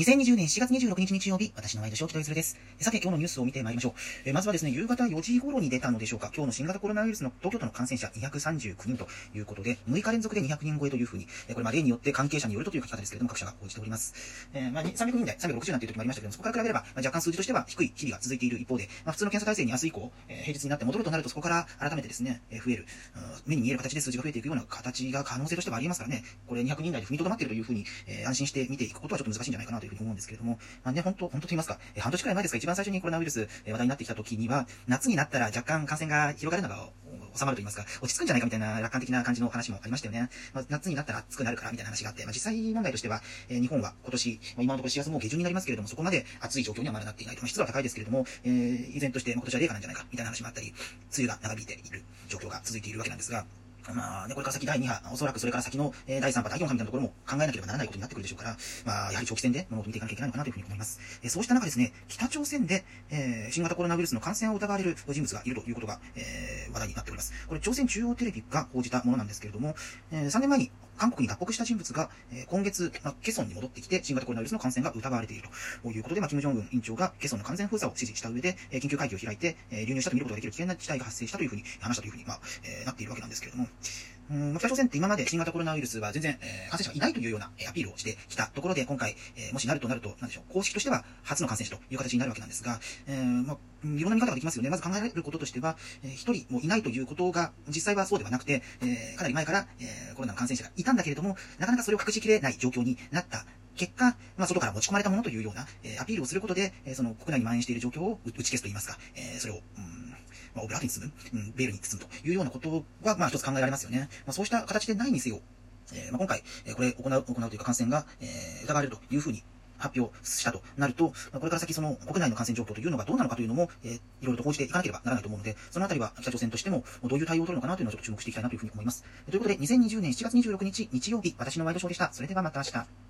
2020年7月26日日曜日、私の毎度正気とゆずです。さて、今日のニュースを見てまいりましょう。えまずはですね、夕方4時頃に出たのでしょうか、今日の新型コロナウイルスの東京都の感染者239人ということで、6日連続で200人超えというふうに、えこれま例によって関係者によるとという書き方ですけれども、各社が報じております。え、まあ、300人台、360なんていう時もありましたけども、そこから比べれば、まあ、若干数字としては低い日々が続いている一方で、まあ、普通の検査体制に明日以降、え、平日になって戻るとなると、そこから改めてですね、え、増える、目に見える形で数字が増えていくような形が可能性としてはありますからね、これ200人台で踏みとどまっているというふうに、え安心して見ていくことはちょっと難しいんじゃないかなというふうに思うんですけれども、まあね、本当、本当と言いますか、え半年くらい前ですか、一番最初にコロナウイルス、え話題になってきた時には、夏になったら若干感染が広がるのが収まると言いますか、落ち着くんじゃないかみたいな楽観的な感じの話もありましたよね。まあ、夏になったら暑くなるからみたいな話があって、まあ、実際問題としては、えー、日本は今年、まあ、今のところ4月も下旬になりますけれども、そこまで暑い状況にはまだなっていないと。まあ、湿度は高いですけれども、えー、依然として、ま、今年は冷夏なんじゃないかみたいな話もあったり、梅雨が長引いている状況が続いているわけなんですが、まあね、これから先第2波、おそらくそれから先の、えー、第3波、第4波みたいなところも考えなければならないことになってくるでしょうから、まあ、やはり長期戦で物事を見ていかなきゃいけないのかなというふうに思います。えー、そうした中ですね、北朝鮮で、えー、新型コロナウイルスの感染を疑われる人物がいるということが、えー、話題になっております。これ、朝鮮中央テレビが報じたものなんですけれども、えー、3年前に韓国に脱北した人物が、え、今月、まあ、ケソンに戻ってきて、新型コロナウイルスの感染が疑われていると。いうことで、まあ、金正恩委員長がケソンの完全封鎖を指示した上で、え、緊急会議を開いて、え、流入したと見ることができる危険な事態が発生したというふうに話したというふうに、まあ、え、なっているわけなんですけれども、うん、北朝鮮って今まで新型コロナウイルスは全然、えー、感染者がいないというような、えー、アピールをしてきたところで、今回、えー、もしなるとなると、なんでしょう、公式としては初の感染者という形になるわけなんですが、えー、まあ、いろんな見方ができますよね。まず考えられることとしては、えー、一人もいないということが、実際はそうではなくて、えー、かなり前から、えー、コロナの感染者がいたんだけれども、なかなかそれを隠しきれない状況になった結果、まあ、外から持ち込まれたものというような、えー、アピールをすることで、えー、その国内に蔓延している状況を打ち消すといいますか、えー、それを、うんまあ、オブラートに包む、うん、ベールに包むというようなことは、まあ一つ考えられますよね。まあそうした形でないにせよ、えー、まあ今回、えー、これ行う、行うというか感染が、えー、疑われるというふうに発表したとなると、まあ、これから先その国内の感染状況というのがどうなのかというのも、えー、いろいろと報じていかなければならないと思うので、そのあたりは北朝鮮としてもどういう対応を取るのかなというのをちょっと注目していきたいなというふうに思います。ということで、2020年7月26日日曜日、私のワイドショーでした。それではまた明日。